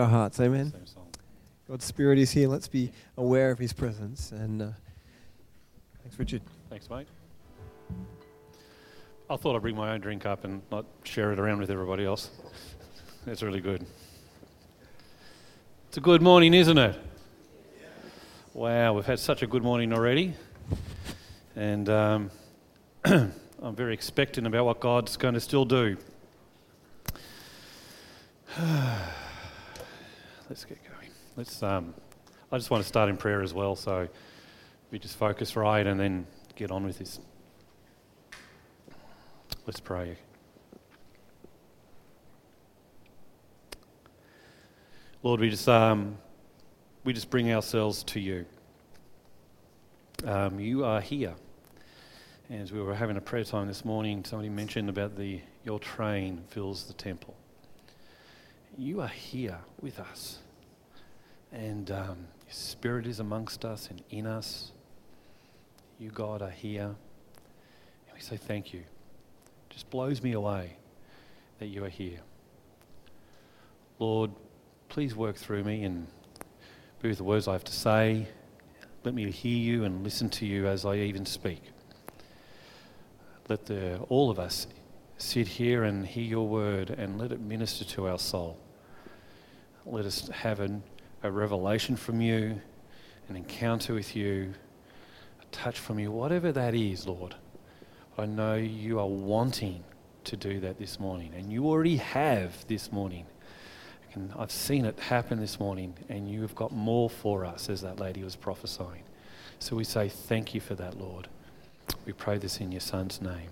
our hearts. Amen. God's Spirit is here. Let's be aware of His presence. And uh, thanks, Richard. Thanks, mate. I thought I'd bring my own drink up and not share it around with everybody else. That's really good. It's a good morning, isn't it? Wow, we've had such a good morning already. And um, I'm very expectant about what God's going to still do. Let's get going. Let's. Um, I just want to start in prayer as well, so we just focus right and then get on with this. Let's pray. Lord, we just um, we just bring ourselves to you. Um, you are here. As we were having a prayer time this morning, somebody mentioned about the your train fills the temple. You are here with us, and um, Spirit is amongst us and in us. You, God, are here, and we say thank you. It just blows me away that you are here. Lord, please work through me and be with the words I have to say. Let me hear you and listen to you as I even speak. Let the, all of us sit here and hear your word and let it minister to our soul. Let us have an, a revelation from you, an encounter with you, a touch from you, whatever that is, Lord. I know you are wanting to do that this morning, and you already have this morning. And I've seen it happen this morning, and you have got more for us, as that lady was prophesying. So we say thank you for that, Lord. We pray this in your Son's name.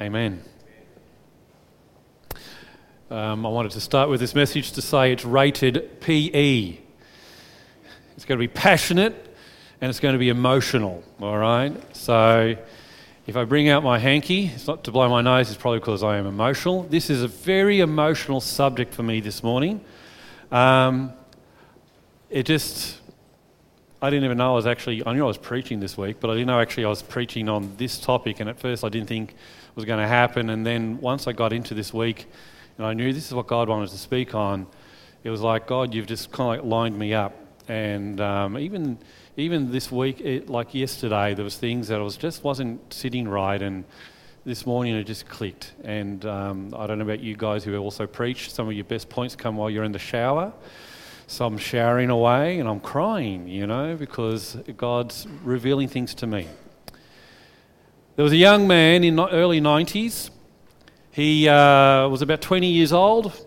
Amen. Um, I wanted to start with this message to say it's rated PE. It's going to be passionate and it's going to be emotional, all right? So if I bring out my hanky, it's not to blow my nose, it's probably because I am emotional. This is a very emotional subject for me this morning. Um, it just, I didn't even know I was actually, I knew I was preaching this week, but I didn't know actually I was preaching on this topic. And at first I didn't think it was going to happen. And then once I got into this week, and I knew this is what God wanted to speak on, it was like, God, you've just kind of like lined me up. And um, even even this week, it, like yesterday, there was things that I was just wasn't sitting right, and this morning it just clicked. And um, I don't know about you guys who also preach. Some of your best points come while you're in the shower. So I'm showering away and I'm crying, you know, because God's revealing things to me. There was a young man in the early 90s. He uh, was about 20 years old,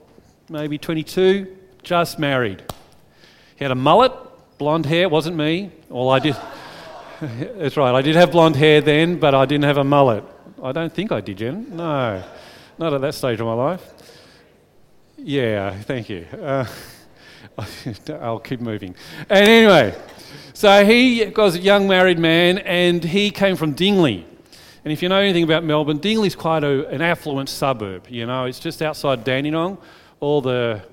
maybe 22, just married. He had a mullet, blonde hair, wasn't me. All I did. That's right, I did have blonde hair then, but I didn't have a mullet. I don't think I did, Jen. No, not at that stage of my life. Yeah, thank you. Uh, I'll keep moving. And anyway, so he was a young married man and he came from Dingley. And if you know anything about Melbourne, Dingley's quite a, an affluent suburb. You know, it's just outside Dandenong. All the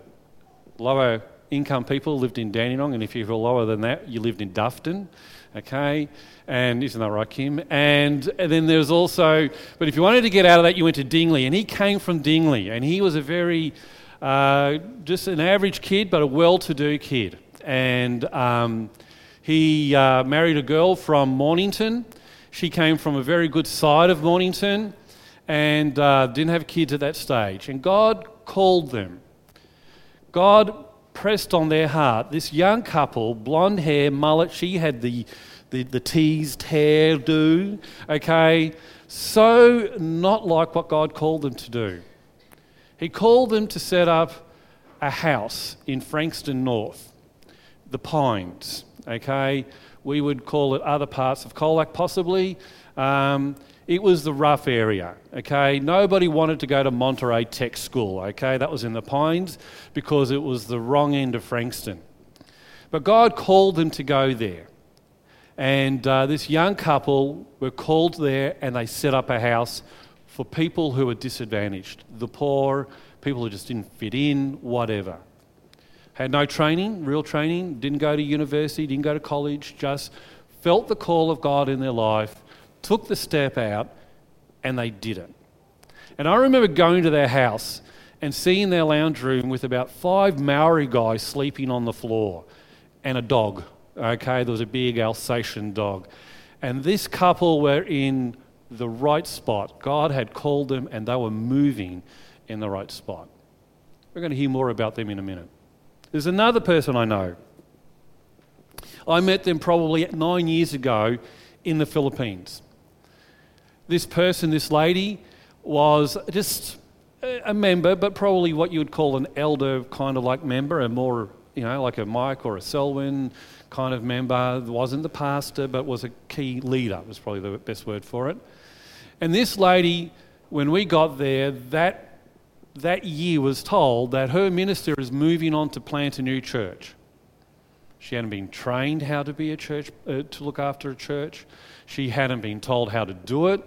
lower income people lived in Dandenong, and if you were lower than that, you lived in Doveton. Okay, and isn't that right, Kim? And, and then there's also, but if you wanted to get out of that, you went to Dingley, and he came from Dingley, and he was a very, uh, just an average kid, but a well-to-do kid, and um, he uh, married a girl from Mornington. She came from a very good side of Mornington, and uh, didn't have kids at that stage. And God called them. God pressed on their heart. This young couple, blonde hair, mullet, she had the, the, the teased hair do, okay? So not like what God called them to do. He called them to set up a house in Frankston North, the Pines, okay? We would call it other parts of Colac possibly. Um, it was the rough area, okay? Nobody wanted to go to Monterey Tech School, okay? That was in the Pines because it was the wrong end of Frankston. But God called them to go there. And uh, this young couple were called there and they set up a house for people who were disadvantaged the poor, people who just didn't fit in, whatever. Had no training, real training, didn't go to university, didn't go to college, just felt the call of God in their life took the step out, and they did it. And I remember going to their house, and seeing their lounge room with about five Maori guys sleeping on the floor and a dog. Okay, there was a big Alsatian dog. And this couple were in the right spot. God had called them and they were moving in the right spot. We're going to hear more about them in a minute. There's another person I know. I met them probably nine years ago in the Philippines. This person, this lady, was just a member, but probably what you would call an elder kind of like member, a more, you know, like a Mike or a Selwyn kind of member. Wasn't the pastor, but was a key leader, was probably the best word for it. And this lady, when we got there, that, that year was told that her minister is moving on to plant a new church. She hadn't been trained how to be a church, uh, to look after a church. She hadn't been told how to do it.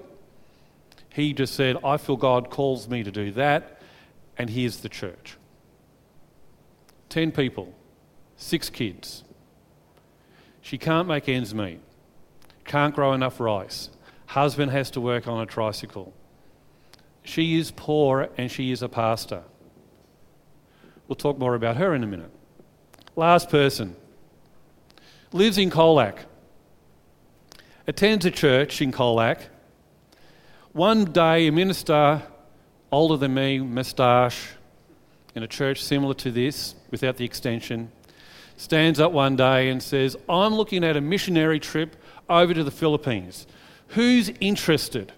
He just said, I feel God calls me to do that, and here's the church. Ten people, six kids. She can't make ends meet, can't grow enough rice. Husband has to work on a tricycle. She is poor and she is a pastor. We'll talk more about her in a minute. Last person lives in Colac, attends a church in Colac one day, a minister older than me, moustache, in a church similar to this, without the extension, stands up one day and says, I'm looking at a missionary trip over to the Philippines. Who's interested?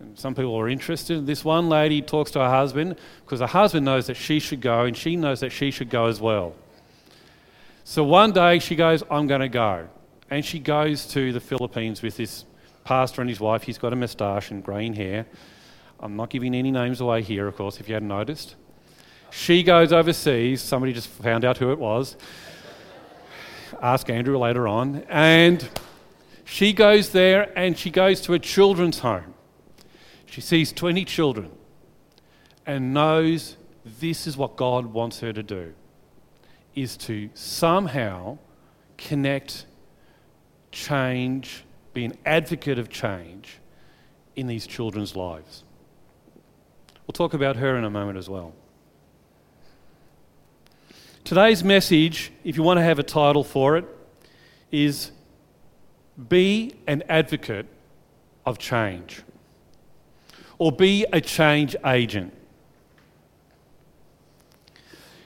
And some people are interested. This one lady talks to her husband because her husband knows that she should go and she knows that she should go as well. So one day she goes, I'm going to go. And she goes to the Philippines with this pastor and his wife. He's got a moustache and greying hair. I'm not giving any names away here, of course, if you hadn't noticed. She goes overseas. Somebody just found out who it was. Ask Andrew later on. And she goes there and she goes to a children's home. She sees 20 children and knows this is what God wants her to do is to somehow connect, change, be an advocate of change in these children's lives. We'll talk about her in a moment as well. Today's message, if you want to have a title for it, is Be an Advocate of Change or Be a Change Agent.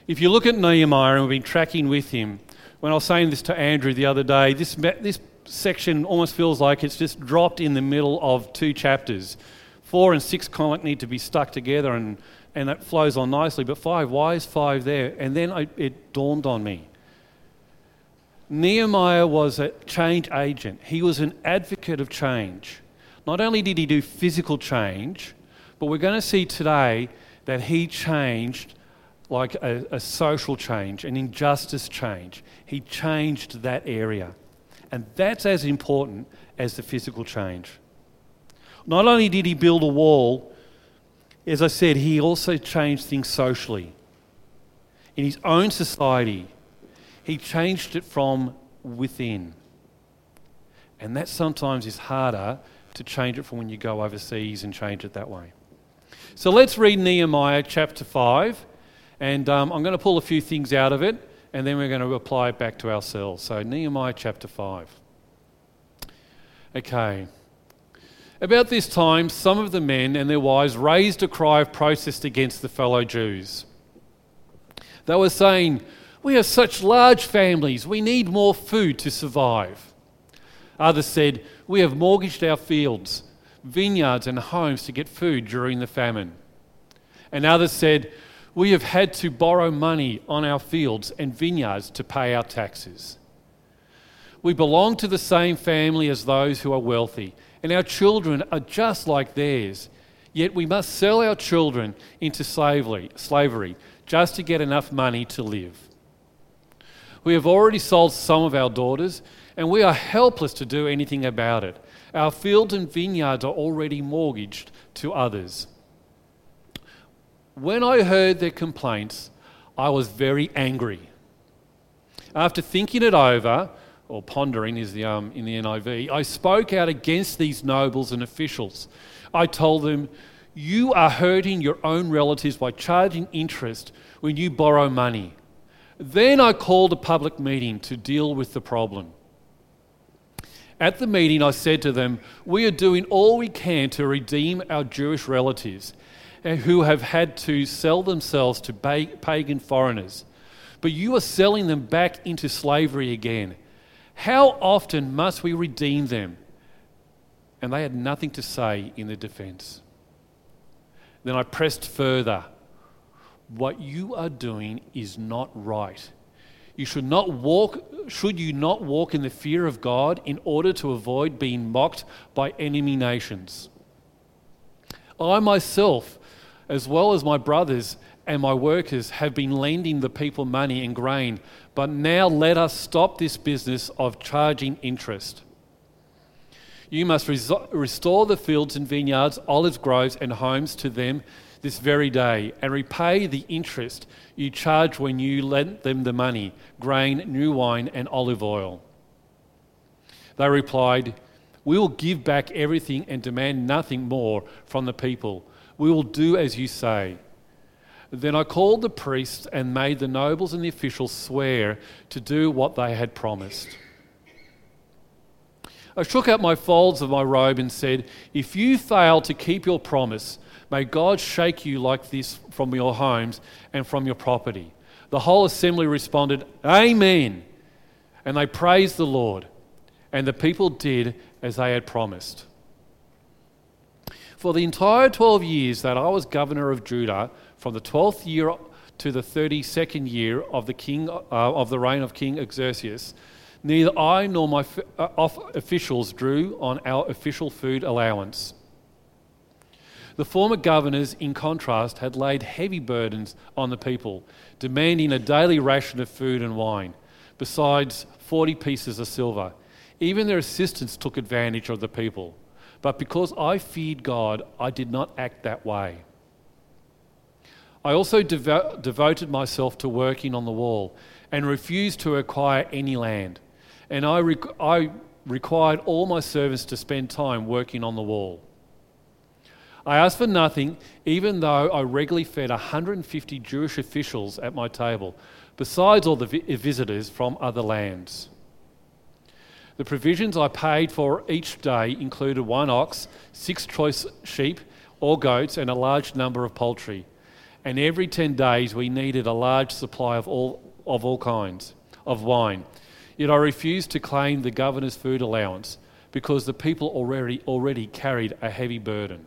If you look at Nehemiah, and we've been tracking with him, when I was saying this to Andrew the other day, this, this section almost feels like it's just dropped in the middle of two chapters. Four and six kind of need to be stuck together, and, and that flows on nicely. But five, why is five there? And then I, it dawned on me. Nehemiah was a change agent, he was an advocate of change. Not only did he do physical change, but we're going to see today that he changed like a, a social change, an injustice change. He changed that area. And that's as important as the physical change. Not only did he build a wall, as I said, he also changed things socially. In his own society, he changed it from within. And that sometimes is harder to change it for when you go overseas and change it that way. So let's read Nehemiah chapter 5, and um, I'm going to pull a few things out of it and then we're going to apply it back to ourselves. So, Nehemiah chapter 5. Okay. About this time, some of the men and their wives raised a cry of protest against the fellow Jews. They were saying, We have such large families, we need more food to survive. Others said, We have mortgaged our fields, vineyards, and homes to get food during the famine. And others said, we have had to borrow money on our fields and vineyards to pay our taxes. We belong to the same family as those who are wealthy, and our children are just like theirs. Yet we must sell our children into slavery, slavery just to get enough money to live. We have already sold some of our daughters, and we are helpless to do anything about it. Our fields and vineyards are already mortgaged to others. When I heard their complaints, I was very angry. After thinking it over, or pondering is the, um, in the NIV, I spoke out against these nobles and officials. I told them, You are hurting your own relatives by charging interest when you borrow money. Then I called a public meeting to deal with the problem. At the meeting, I said to them, We are doing all we can to redeem our Jewish relatives eh, who have had to sell themselves to pagan foreigners. But you are selling them back into slavery again. How often must we redeem them? And they had nothing to say in their defense. Then I pressed further. What you are doing is not right. You should not walk should you not walk in the fear of God in order to avoid being mocked by enemy nations? I myself, as well as my brothers and my workers, have been lending the people money and grain, but now let us stop this business of charging interest. You must restore the fields and vineyards, olive groves, and homes to them this very day and repay the interest you charge when you lent them the money grain, new wine, and olive oil. They replied, We will give back everything and demand nothing more from the people. We will do as you say. Then I called the priests and made the nobles and the officials swear to do what they had promised. I shook out my folds of my robe and said, If you fail to keep your promise, May God shake you like this from your homes and from your property. The whole assembly responded, Amen. And they praised the Lord. And the people did as they had promised. For the entire 12 years that I was governor of Judah, from the 12th year to the 32nd year of the, king, uh, of the reign of King Xerxes, neither I nor my uh, officials drew on our official food allowance. The former governors, in contrast, had laid heavy burdens on the people, demanding a daily ration of food and wine, besides 40 pieces of silver. Even their assistants took advantage of the people. But because I feared God, I did not act that way. I also devo- devoted myself to working on the wall and refused to acquire any land. And I, rec- I required all my servants to spend time working on the wall. I asked for nothing, even though I regularly fed 150 Jewish officials at my table, besides all the vi- visitors from other lands. The provisions I paid for each day included one ox, six choice sheep or goats, and a large number of poultry. And every 10 days we needed a large supply of all, of all kinds of wine. Yet I refused to claim the governor's food allowance because the people already, already carried a heavy burden.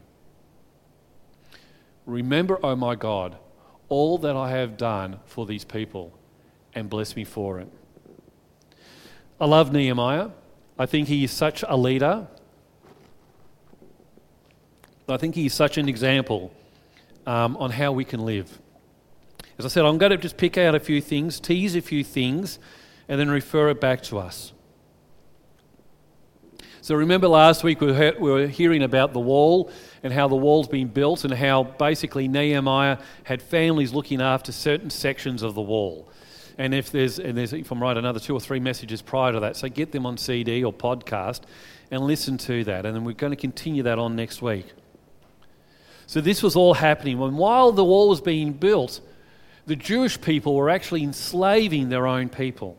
Remember, O oh my God, all that I have done for these people and bless me for it. I love Nehemiah. I think he is such a leader. I think he is such an example um, on how we can live. As I said, I'm going to just pick out a few things, tease a few things, and then refer it back to us. So remember last week we, were hearing about the wall and how the wall's been built and how basically Nehemiah had families looking after certain sections of the wall. And if there's, and there's, if I'm right, another two or three messages prior to that, so get them on CD or podcast and listen to that. And then we're going to continue that on next week. So this was all happening. And while the wall was being built, the Jewish people were actually enslaving their own people.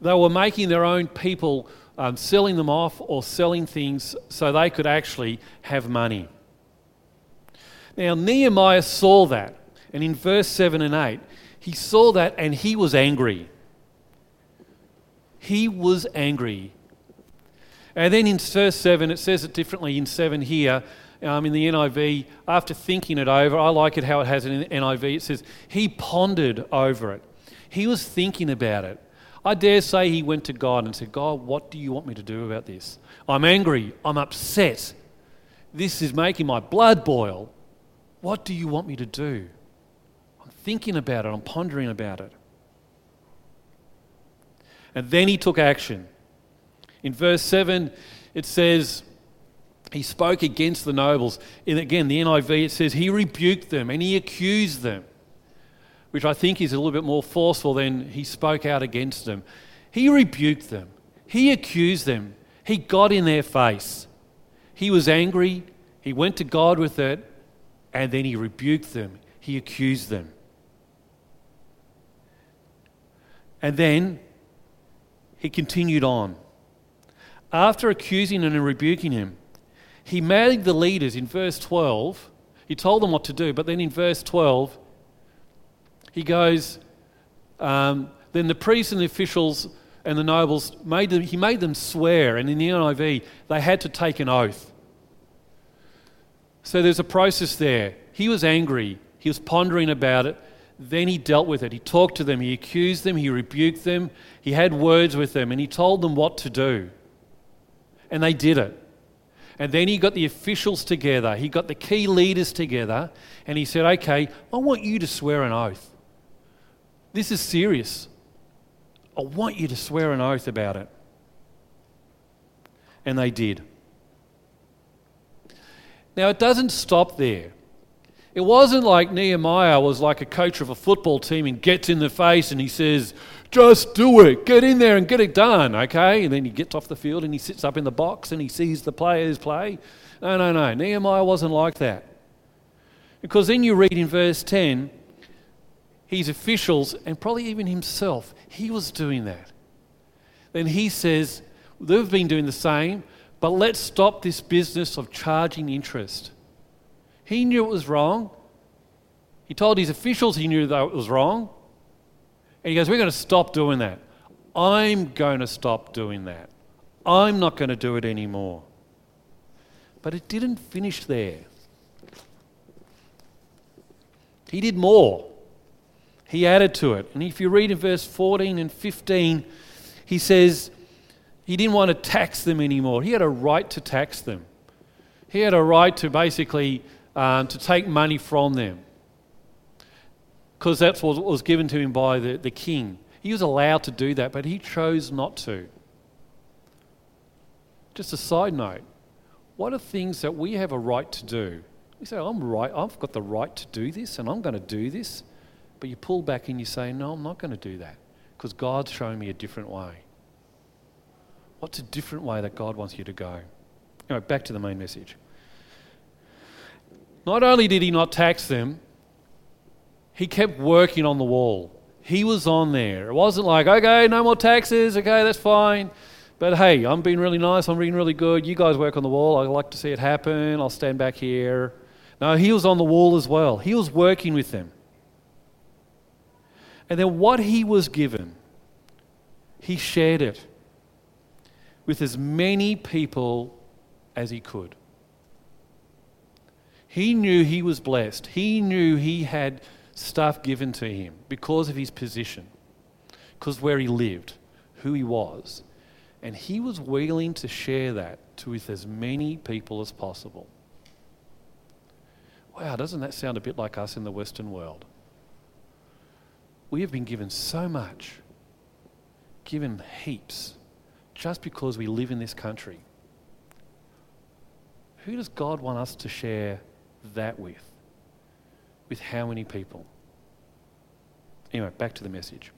They were making their own people um, selling them off or selling things so they could actually have money. Now, Nehemiah saw that, and in verse 7 and 8, he saw that and he was angry. He was angry. And then in verse 7, it says it differently in 7 here. Um, in the NIV, after thinking it over, I like it how it has it in the NIV. It says, He pondered over it. He was thinking about it. I dare say he went to God and said, God, what do you want me to do about this? I'm angry. I'm upset. This is making my blood boil. What do you want me to do? I'm thinking about it. I'm pondering about it. And then he took action. In verse 7, it says, he spoke against the nobles. And again, the NIV, it says he rebuked them and he accused them which I think is a little bit more forceful than he spoke out against them. He rebuked them, he accused them, he got in their face. He was angry, he went to God with it, and then he rebuked them, he accused them. And then he continued on. After accusing and rebuking him, he made the leaders in verse 12, he told them what to do, but then in verse 12, he goes, um, Then the priests and the officials and the nobles made them, he made them swear, and in the NIV, they had to take an oath. So there's a process there. He was angry, he was pondering about it, then he dealt with it. He talked to them, he accused them, he rebuked them, he had words with them, and he told them what to do. And they did it. And then he got the officials together, he got the key leaders together, and he said, Okay, I want you to swear an oath. This is serious. I want you to swear an oath about it. And they did. Now, it doesn't stop there. It wasn't like Nehemiah was like a coach of a football team and gets in the face and he says, just do it, get in there and get it done, okay? And then he gets off the field and he sits up in the box and he sees the players play. No, no, no. Nehemiah wasn't like that. Because then you read in verse 10, his officials and probably even himself, he was doing that. Then he says, they've been doing the same, but let's stop this business of charging interest. He knew it was wrong. He told his officials he knew that it was wrong. And he goes, We're going to stop doing that. I'm going to stop doing that. I'm not going to do it anymore. But it didn't finish there. He did more. He added to it. And if you read in verse 14 and 15, he says he didn't want to tax them anymore. He had a right to tax them. He had a right to basically um, to take money from them because that's what was given to him by the, the king. He was allowed to do that, but he chose not to. Just a side note what are things that we have a right to do? You say, I'm right, I've got the right to do this and I'm going to do this. But you pull back and you say, No, I'm not going to do that because God's showing me a different way. What's a different way that God wants you to go? Anyway, back to the main message. Not only did he not tax them, he kept working on the wall. He was on there. It wasn't like, okay, no more taxes, okay, that's fine. But hey, I'm being really nice, I'm being really good. You guys work on the wall. I like to see it happen. I'll stand back here. No, he was on the wall as well. He was working with them. And then what he was given, he shared it with as many people as he could. He knew he was blessed. He knew he had stuff given to him because of his position, because where he lived, who he was. And he was willing to share that to with as many people as possible. Wow, doesn't that sound a bit like us in the Western world? We have been given so much, given heaps, just because we live in this country. Who does God want us to share that with? With how many people? Anyway, back to the message.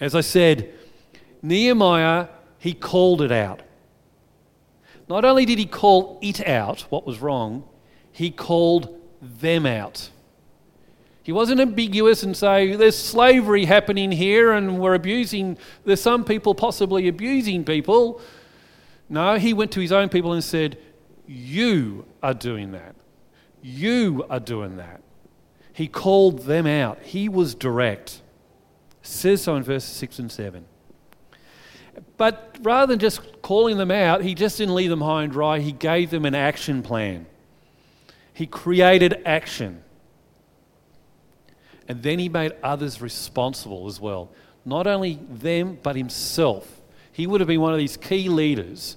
As I said, Nehemiah, he called it out. Not only did he call it out, what was wrong, he called them out. He wasn't ambiguous and say, there's slavery happening here and we're abusing, there's some people possibly abusing people. No, he went to his own people and said, you are doing that. You are doing that. He called them out. He was direct. It says so in verses 6 and 7. But rather than just calling them out, he just didn't leave them high and dry. He gave them an action plan. He created action. And then he made others responsible as well. Not only them, but himself. He would have been one of these key leaders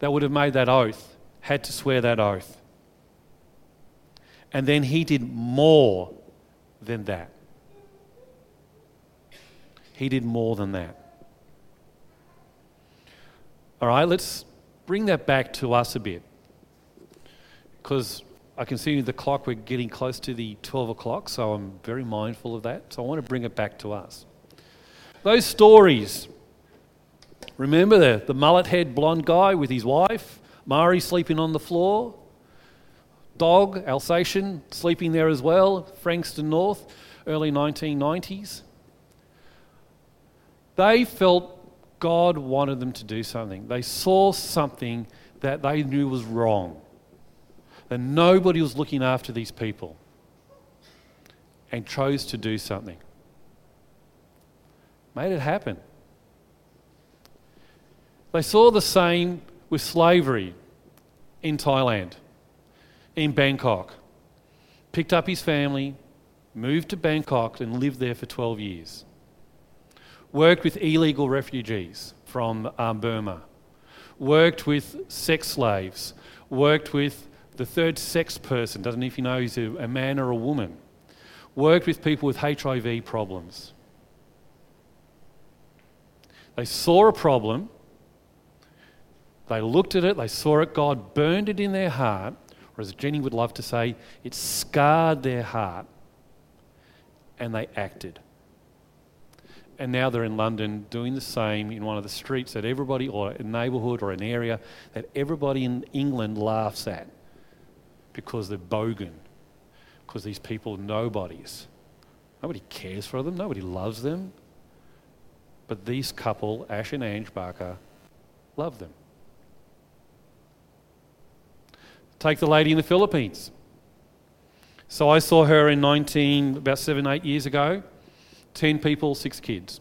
that would have made that oath had to swear that oath. And then he did more than that. He did more than that. All right, let's bring that back to us a bit. Because I can see the clock, we're getting close to the 12 o'clock, so I'm very mindful of that. So I want to bring it back to us. Those stories remember the, the mullet head blonde guy with his wife? Maori sleeping on the floor. dog, Alsatian, sleeping there as well, Frankston North, early 1990s. They felt God wanted them to do something. They saw something that they knew was wrong. And nobody was looking after these people and chose to do something. Made it happen. They saw the same with slavery in Thailand, in Bangkok. Picked up his family, moved to Bangkok, and lived there for 12 years. Worked with illegal refugees from um, Burma. Worked with sex slaves. Worked with the third sex person, doesn't know if he knows a man or a woman. Worked with people with HIV problems. They saw a problem they looked at it, they saw it, God burned it in their heart, or as Jenny would love to say, it scarred their heart, and they acted. And now they're in London doing the same in one of the streets that everybody, or a neighbourhood or an area that everybody in England laughs at because they're bogan, because these people are nobodies. Nobody cares for them, nobody loves them. But these couple, Ash and Ange Barker, love them. Take the lady in the Philippines. So I saw her in 19, about seven, eight years ago. 10 people, six kids.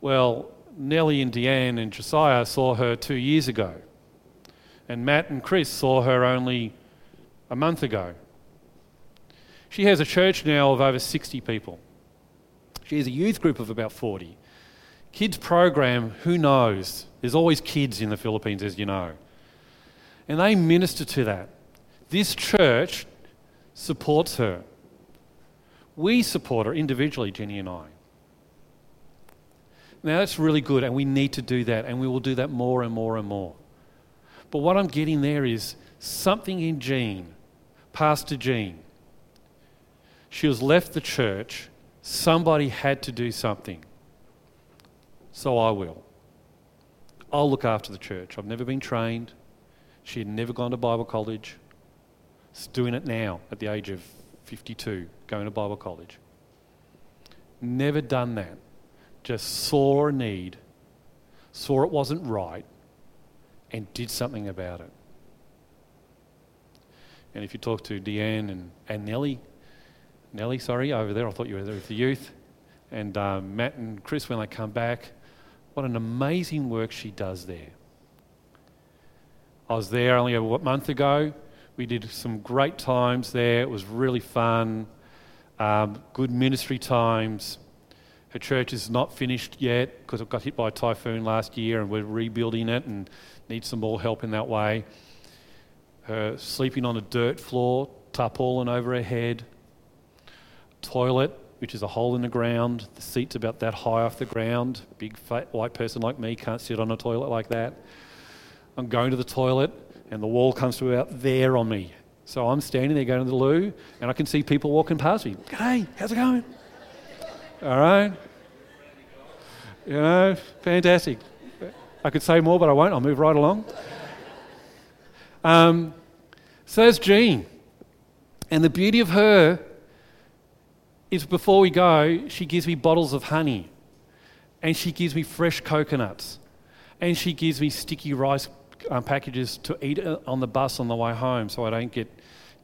Well, Nellie and Deanne and Josiah saw her two years ago. And Matt and Chris saw her only a month ago. She has a church now of over 60 people. She has a youth group of about 40. Kids program, who knows? There's always kids in the Philippines, as you know and they minister to that. This church supports her. We support her individually, Jenny and I. Now, that's really good, and we need to do that, and we will do that more and more and more. But what I'm getting there is something in Jean, Pastor Jean. She was left the church. Somebody had to do something. So I will. I'll look after the church. I've never been trained. She had never gone to Bible college. She's doing it now at the age of 52, going to Bible college. Never done that. Just saw a need, saw it wasn't right, and did something about it. And if you talk to Deanne and, and Nellie, Nellie, sorry, over there, I thought you were there with the youth, and um, Matt and Chris, when they come back, what an amazing work she does there. I was there only a month ago. We did some great times there. It was really fun. Um, good ministry times. Her church is not finished yet because it got hit by a typhoon last year and we're rebuilding it and need some more help in that way. Sleeping on a dirt floor, tarpaulin over her head. Toilet, which is a hole in the ground. The seat's about that high off the ground. Big fat white person like me can't sit on a toilet like that. I'm going to the toilet, and the wall comes to about there on me. So I'm standing there going to the loo, and I can see people walking past me. Hey, how's it going? All right. You know, fantastic. I could say more, but I won't. I'll move right along. Um, so there's Jean. And the beauty of her is before we go, she gives me bottles of honey. And she gives me fresh coconuts. And she gives me sticky rice um, packages to eat on the bus on the way home so I don't get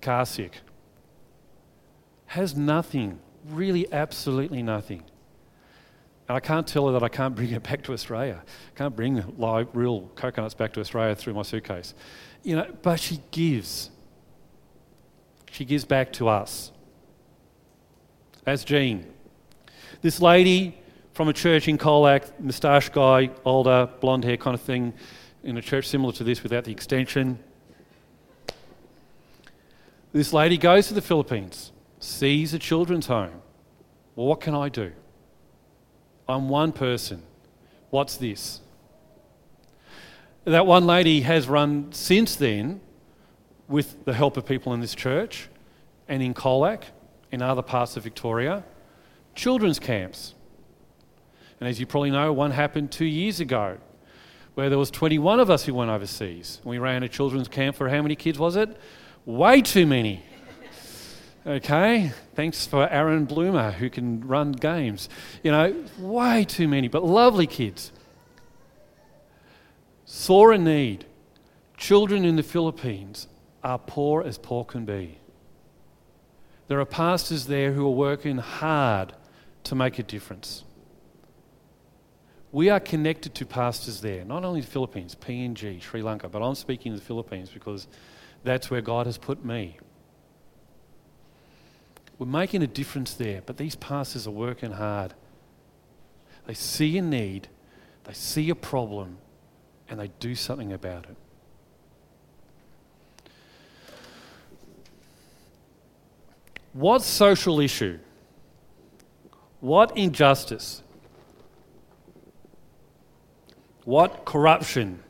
car sick. Has nothing, really absolutely nothing. And I can't tell her that I can't bring it back to Australia. I can't bring live, real coconuts back to Australia through my suitcase. You know, but she gives. She gives back to us. That's Jean. This lady from a church in Colac, moustache guy, older, blonde hair kind of thing, in a church similar to this without the extension. This lady goes to the Philippines, sees a children's home. Well, what can I do? I'm one person. What's this? That one lady has run since then, with the help of people in this church and in Colac, in other parts of Victoria, children's camps. And as you probably know, one happened two years ago where there was 21 of us who went overseas. We ran a children's camp for how many kids was it? Way too many. Okay, thanks for Aaron Bloomer who can run games. You know, way too many, but lovely kids. Saw a need. Children in the Philippines are poor as poor can be. There are pastors there who are working hard to make a difference. We are connected to pastors there, not only the Philippines, PNG, Sri Lanka, but I'm speaking of the Philippines because that's where God has put me. We're making a difference there, but these pastors are working hard. They see a need, they see a problem, and they do something about it. What social issue? What injustice? What corruption?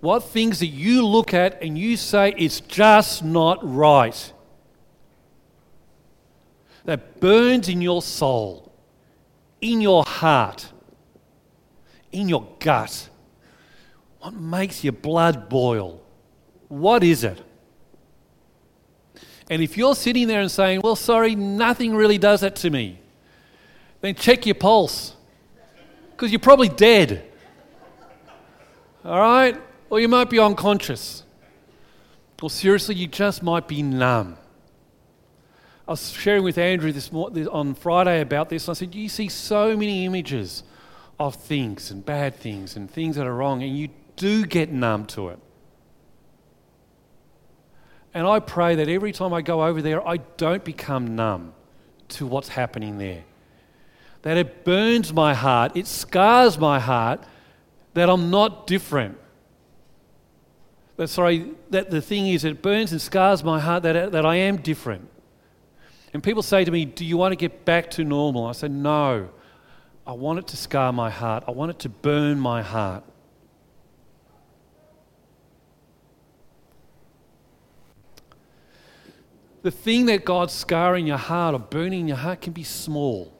What things that you look at and you say it's just not right? That burns in your soul, in your heart, in your gut. What makes your blood boil? What is it? And if you're sitting there and saying, well, sorry, nothing really does that to me, then check your pulse because you're probably dead. All right? Or you might be unconscious. Or seriously, you just might be numb. I was sharing with Andrew this, on Friday about this. I said, You see so many images of things and bad things and things that are wrong, and you do get numb to it. And I pray that every time I go over there, I don't become numb to what's happening there. That it burns my heart, it scars my heart, that I'm not different. That, sorry, that the thing is, it burns and scars my heart that, that I am different. And people say to me, Do you want to get back to normal? I say, No. I want it to scar my heart, I want it to burn my heart. The thing that God's scarring your heart or burning your heart can be small.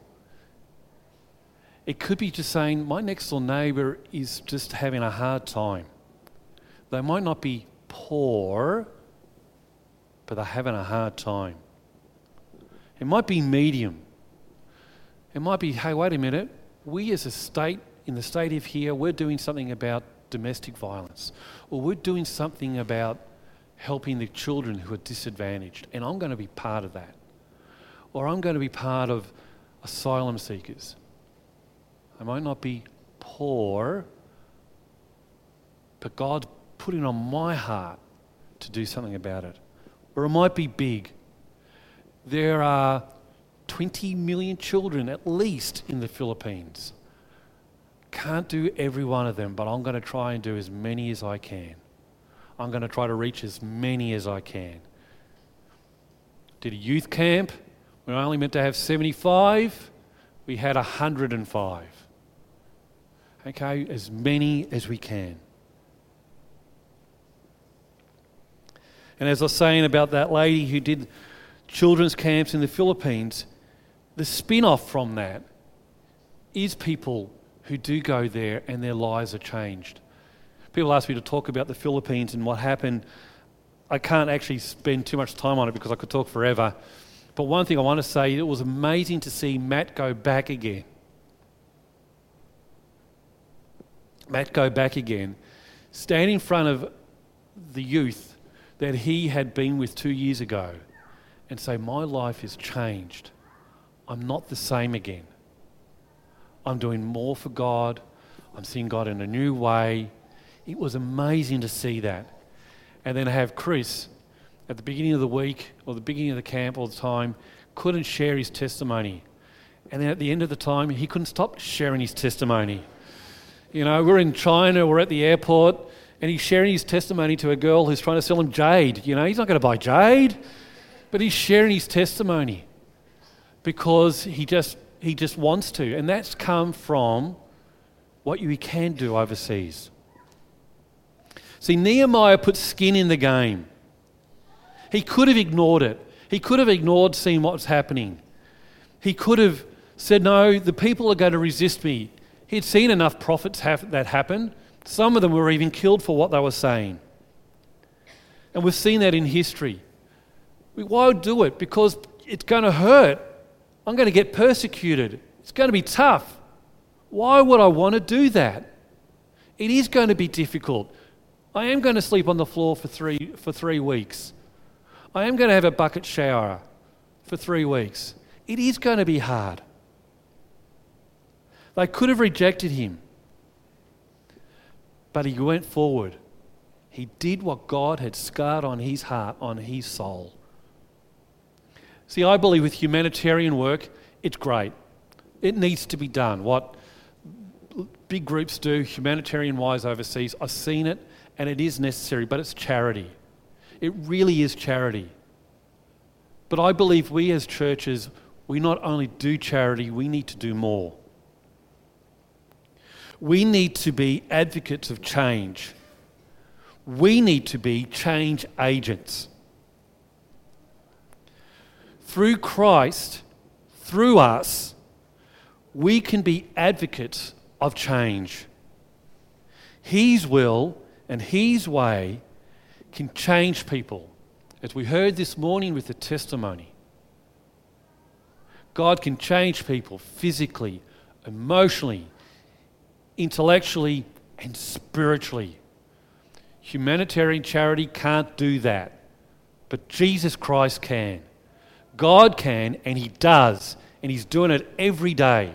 It could be just saying, My next door neighbor is just having a hard time. They might not be poor, but they're having a hard time. It might be medium. It might be, hey, wait a minute. We as a state, in the state of here, we're doing something about domestic violence, or we're doing something about helping the children who are disadvantaged, and I'm going to be part of that. Or I'm going to be part of asylum seekers. I might not be poor, but God's putting on my heart to do something about it. Or it might be big. There are 20 million children at least in the Philippines. Can't do every one of them, but I'm going to try and do as many as I can. I'm going to try to reach as many as I can. Did a youth camp. We only meant to have 75. We had 105. Okay, as many as we can. And as I was saying about that lady who did children's camps in the Philippines, the spin off from that is people who do go there and their lives are changed. People ask me to talk about the Philippines and what happened. I can't actually spend too much time on it because I could talk forever. But one thing I want to say, it was amazing to see Matt go back again. Matt go back again, stand in front of the youth that he had been with two years ago and say, My life is changed. I'm not the same again. I'm doing more for God. I'm seeing God in a new way. It was amazing to see that. And then have Chris at the beginning of the week or the beginning of the camp all the time couldn't share his testimony. And then at the end of the time, he couldn't stop sharing his testimony. You know, we're in China, we're at the airport, and he's sharing his testimony to a girl who's trying to sell him jade. You know, he's not going to buy jade, but he's sharing his testimony because he just, he just wants to. And that's come from what you can do overseas. See, Nehemiah put skin in the game. He could have ignored it. He could have ignored seeing what's happening. He could have said, No, the people are going to resist me. He'd seen enough prophets have that happen. Some of them were even killed for what they were saying. And we've seen that in history. Why do it? Because it's going to hurt. I'm going to get persecuted. It's going to be tough. Why would I want to do that? It is going to be difficult. I am going to sleep on the floor for three, for three weeks. I am going to have a bucket shower for three weeks. It is going to be hard. They could have rejected him, but he went forward. He did what God had scarred on his heart, on his soul. See, I believe with humanitarian work, it's great. It needs to be done. What big groups do, humanitarian wise overseas, I've seen it and it is necessary, but it's charity. It really is charity. But I believe we as churches, we not only do charity, we need to do more. We need to be advocates of change. We need to be change agents. Through Christ, through us, we can be advocates of change. His will and His way can change people. As we heard this morning with the testimony, God can change people physically, emotionally, intellectually, and spiritually. Humanitarian charity can't do that, but Jesus Christ can. God can, and He does, and He's doing it every day.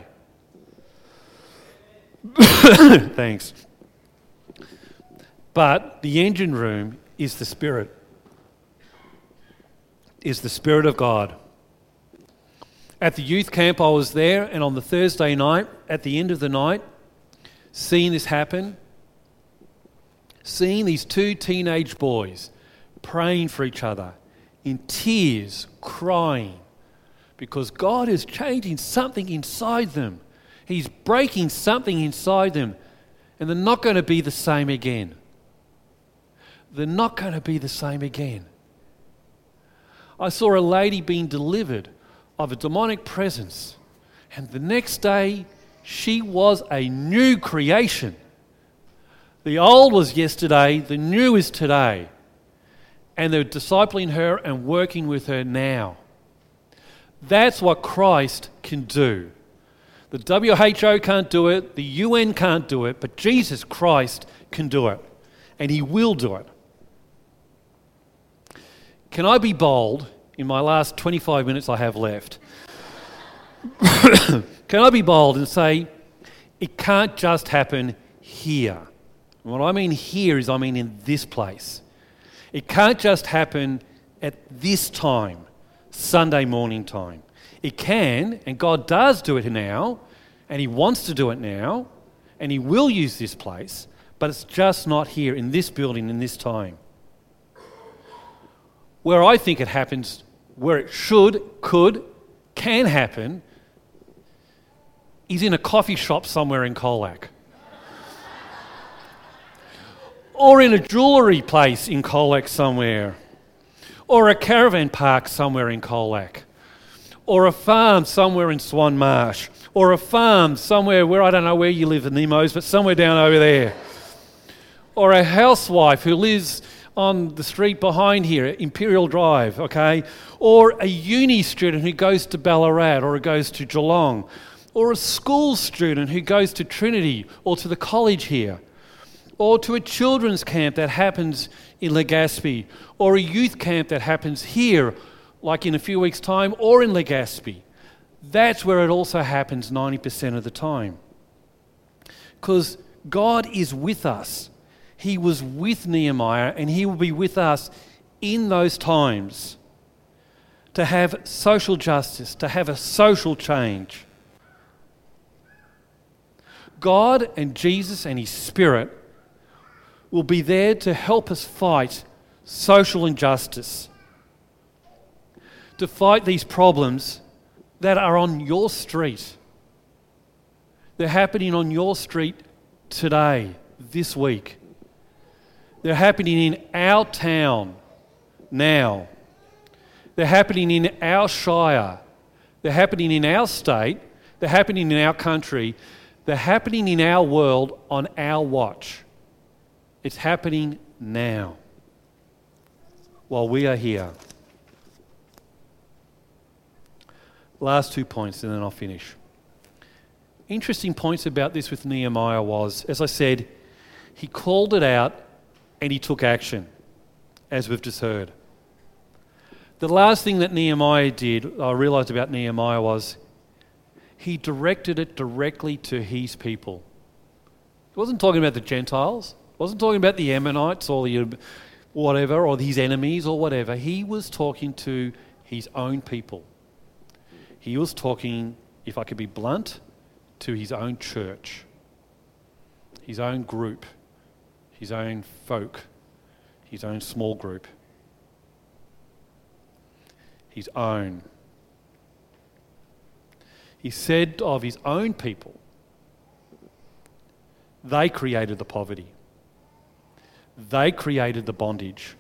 Thanks. But the engine room is the Spirit, is the Spirit of God. At the youth camp, I was there, and on the Thursday night, at the end of the night, seeing this happen, seeing these two teenage boys praying for each other in tears, crying, because God is changing something inside them. He's breaking something inside them, and they're not going to be the same again. They're not going to be the same again. I saw a lady being delivered of a demonic presence, and the next day she was a new creation. The old was yesterday, the new is today. And they're discipling her and working with her now. That's what Christ can do. The WHO can't do it, the UN can't do it, but Jesus Christ can do it, and He will do it. Can I be bold in my last 25 minutes I have left? can I be bold and say it can't just happen here? what I mean here is I mean in this place. It can't just happen at this time, Sunday morning time. It can, and God does do it now, and He wants to do it now, and He will use this place, but it's just not here in this building in this time. Where I think it happens, where it should, could, can happen, is in a coffee shop somewhere in Colac. Or in a jewellery place in Colac somewhere. Or a caravan park somewhere in Colac or a farm somewhere in Swan Marsh, or a farm somewhere where I don't know where you live in Nemos, but somewhere down over there, or a housewife who lives on the street behind here, Imperial Drive, okay, or a uni student who goes to Ballarat or goes to Geelong, or a school student who goes to Trinity or to the college here, or to a children's camp that happens in Legaspi, or a youth camp that happens here like in a few weeks' time, or in Legaspi. That's where it also happens 90% of the time. Because God is with us. He was with Nehemiah, and He will be with us in those times to have social justice, to have a social change. God and Jesus and His Spirit will be there to help us fight social injustice to fight these problems that are on your street. They're happening on your street today, this week. They're happening in our town now. They're happening in our shire. They're happening in our state. They're happening in our country. They're happening in our world on our watch. It's happening now while we are here. Last two points, and then I'll finish. Interesting points about this with Nehemiah was, as I said, he called it out and he took action, as we've just heard. The last thing that Nehemiah did, I realized about Nehemiah, was he directed it directly to his people. He wasn't talking about the Gentiles, wasn't talking about the Ammonites or the whatever, or his enemies or whatever. He was talking to his own people. He was talking, if I could be blunt, to his own church, his own group, his own folk, his own small group, his own. He said of his own people, they created the poverty. They created the bondage.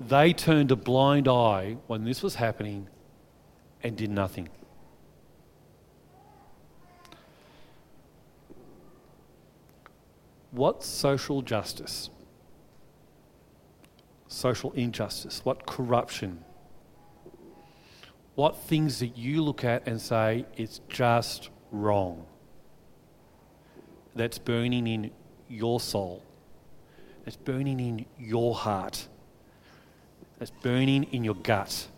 They turned a blind eye when this was happening and did nothing. What social justice, social injustice, what corruption, what things that you look at and say it's just wrong, that's burning in your soul, that's burning in your heart, that's burning in your gut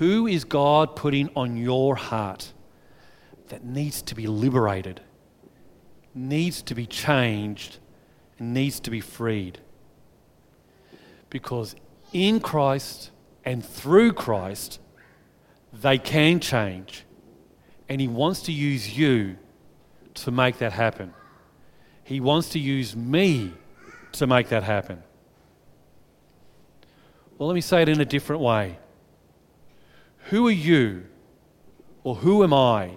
who is God putting on your heart that needs to be liberated, needs to be changed, and needs to be freed? Because in Christ and through Christ, they can change. And He wants to use you to make that happen. He wants to use me to make that happen. Well, let me say it in a different way. Who are you or who am I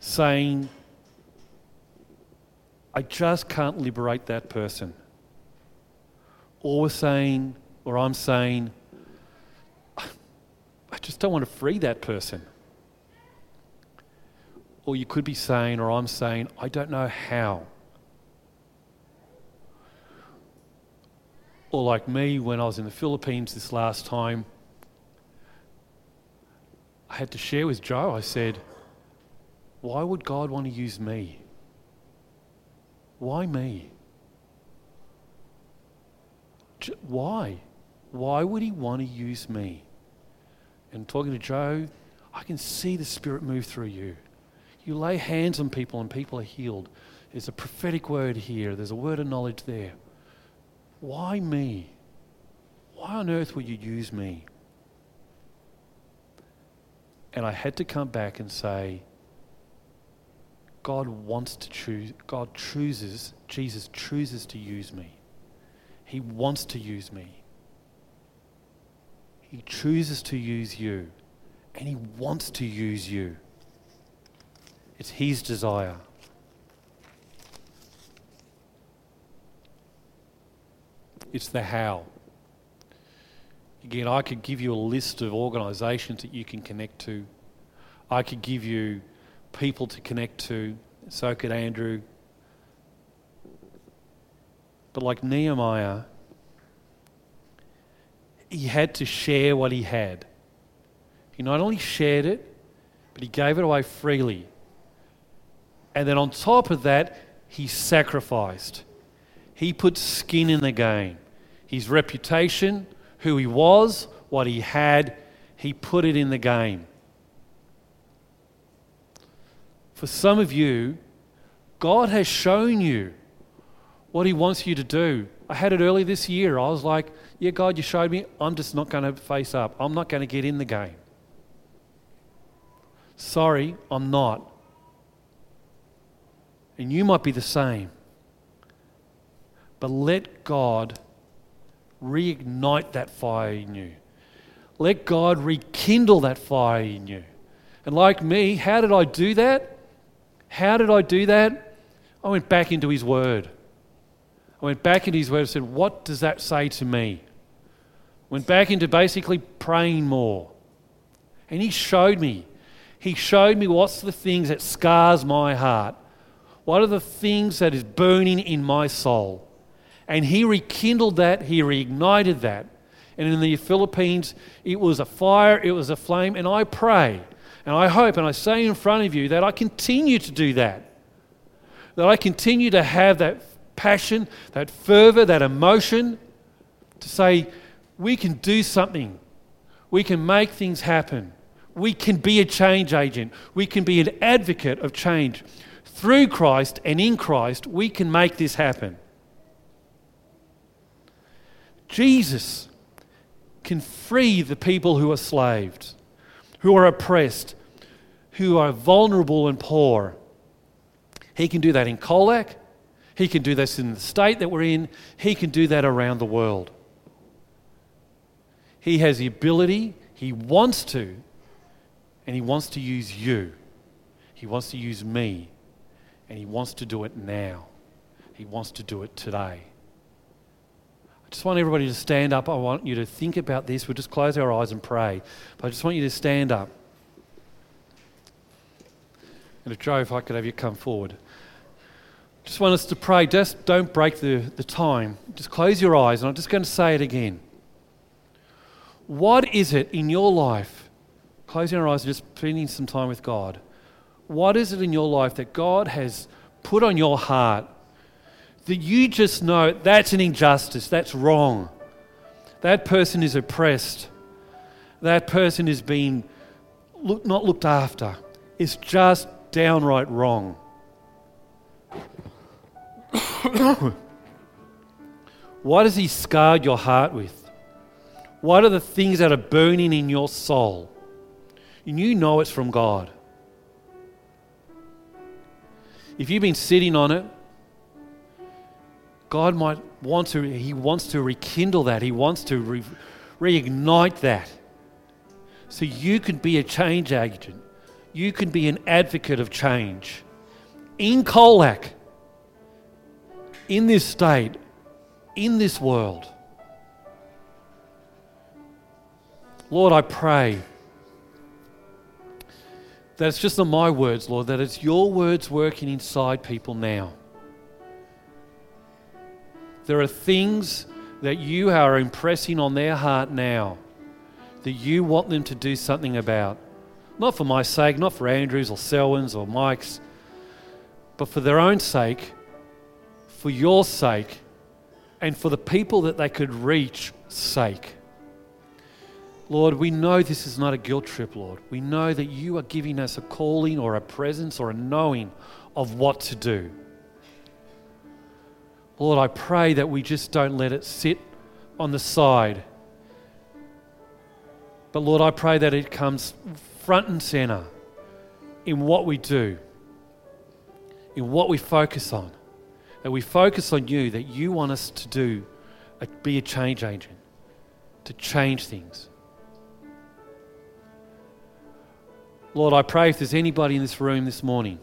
saying, I just can't liberate that person? Or we're saying, or I'm saying, I just don't want to free that person. Or you could be saying, or I'm saying, I don't know how. Or like me, when I was in the Philippines this last time, I had to share with Joe, I said, why would God want to use me? Why me? Why? Why would he want to use me? And talking to Joe, I can see the Spirit move through you. You lay hands on people and people are healed. There's a prophetic word here, there's a word of knowledge there. Why me? Why on earth would you use me? And I had to come back and say, God wants to choose, God chooses, Jesus chooses to use me. He wants to use me. He chooses to use you, and He wants to use you. It's His desire. It's the how. Again, I could give you a list of organisations that you can connect to. I could give you people to connect to. So could Andrew. But like Nehemiah, he had to share what he had. He not only shared it, but he gave it away freely. And then on top of that, he sacrificed. He put skin in the game. His reputation, who he was, what he had, he put it in the game. For some of you, God has shown you what he wants you to do. I had it early this year. I was like, yeah, God, you showed me. I'm just not going to face up. I'm not going to get in the game. Sorry, I'm not. And you might be the same. But let God reignite that fire in you. Let God rekindle that fire in you. And like me, how did I do that? How did I do that? I went back into His Word. I went back into His Word and said, What does that say to me? Went back into basically praying more. And He showed me. He showed me what's the things that scars my heart. What are the things that is burning in my soul? And he rekindled that, he reignited that. And in the Philippines, it was a fire, it was a flame. And I pray, and I hope, and I say in front of you that I continue to do that. That I continue to have that passion, that fervor, that emotion to say, we can do something. We can make things happen. We can be a change agent. We can be an advocate of change. Through Christ and in Christ, we can make this happen. Jesus can free the people who are slaved, who are oppressed, who are vulnerable and poor. He can do that in Colac. He can do this in the state that we're in. He can do that around the world. He has the ability, he wants to, and he wants to use you. He wants to use me, and he wants to do it now. He wants to do it today. I just want everybody to stand up. I want you to think about this. We'll just close our eyes and pray. But I just want you to stand up. And if Joe, if I could have you come forward. Just want us to pray. Just don't break the, the time. Just close your eyes, and I'm just going to say it again. What is it in your life? Closing our eyes and just spending some time with God. What is it in your life that God has put on your heart that you just know that's an injustice, that's wrong? That person is oppressed. That person is being look, not looked after. It's just downright wrong. what has He scarred your heart with? What are the things that are burning in your soul? And you know it's from God. If you've been sitting on it, God might want to, He wants to rekindle that. He wants to re- reignite that. So you can be a change agent. You can be an advocate of change. In Colac, in this state, in this world. Lord, I pray that it's just not my words, Lord, that it's your words working inside people now. There are things that you are impressing on their heart now that you want them to do something about. Not for my sake, not for Andrew's or Selwyn's or Mike's, but for their own sake, for your sake, and for the people that they could reach sake. Lord, we know this is not a guilt trip, Lord. We know that you are giving us a calling or a presence or a knowing of what to do. Lord, I pray that we just don't let it sit on the side. But Lord, I pray that it comes front and center in what we do, in what we focus on. That we focus on you, that you want us to do, be a change agent, to change things. Lord, I pray if there's anybody in this room this morning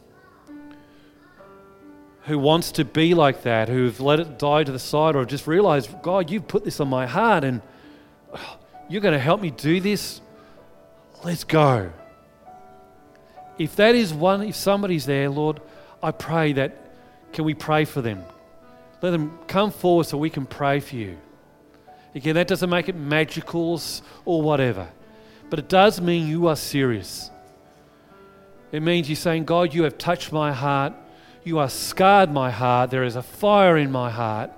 who wants to be like that, who've let it die to the side or just realized, God, you've put this on my heart and you're going to help me do this, let's go. If that is one, if somebody's there, Lord, I pray that, can we pray for them? Let them come forward so we can pray for you. Again, that doesn't make it magical or whatever, but it does mean you are serious. It means you're saying, God, you have touched my heart. You have scarred my heart. There is a fire in my heart.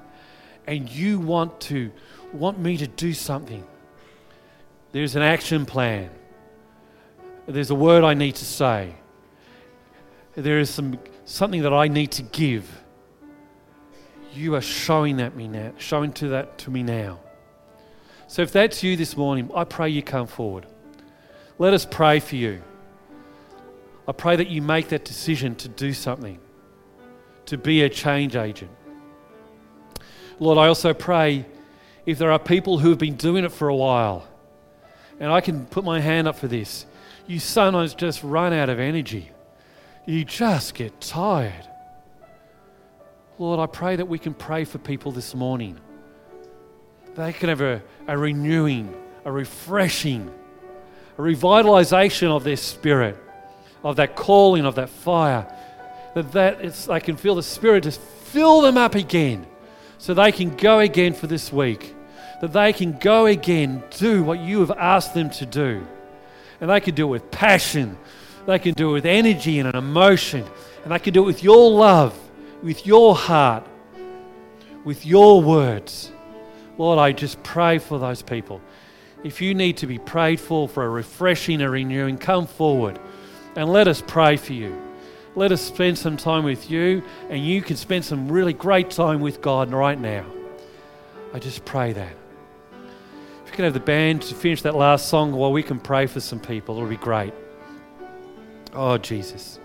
And you want to want me to do something. There's an action plan. There's a word I need to say. There is some something that I need to give. You are showing that me now, showing to that to me now. So if that's you this morning, I pray you come forward. Let us pray for you. I pray that you make that decision to do something, to be a change agent. Lord, I also pray if there are people who have been doing it for a while, and I can put my hand up for this, you sometimes just run out of energy. You just get tired. Lord, I pray that we can pray for people this morning. They can have a, a renewing, a refreshing, a revitalization of their spirit of that calling, of that fire, that, that it's, they can feel the Spirit just fill them up again so they can go again for this week, that they can go again, do what you have asked them to do. And they can do it with passion, they can do it with energy and an emotion, and they can do it with your love, with your heart, with your words. Lord, I just pray for those people. If you need to be prayed for, for a refreshing, a renewing, come forward and let us pray for you. Let us spend some time with you, and you can spend some really great time with God right now. I just pray that. If you can have the band to finish that last song while we can pray for some people, it'll be great. Oh, Jesus.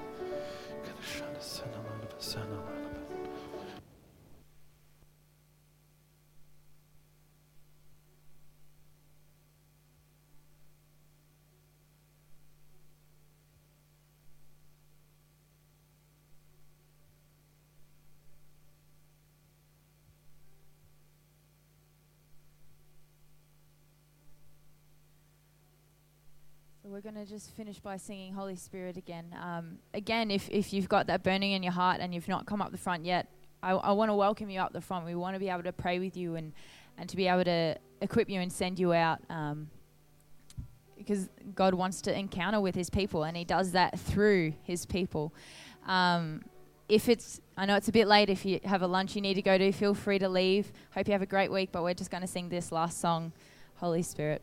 Just finish by singing Holy Spirit again. Um, again, if, if you've got that burning in your heart and you've not come up the front yet, I, I want to welcome you up the front. We want to be able to pray with you and, and to be able to equip you and send you out um, because God wants to encounter with his people and he does that through his people. Um, if it's, I know it's a bit late, if you have a lunch you need to go to, feel free to leave. Hope you have a great week, but we're just going to sing this last song, Holy Spirit.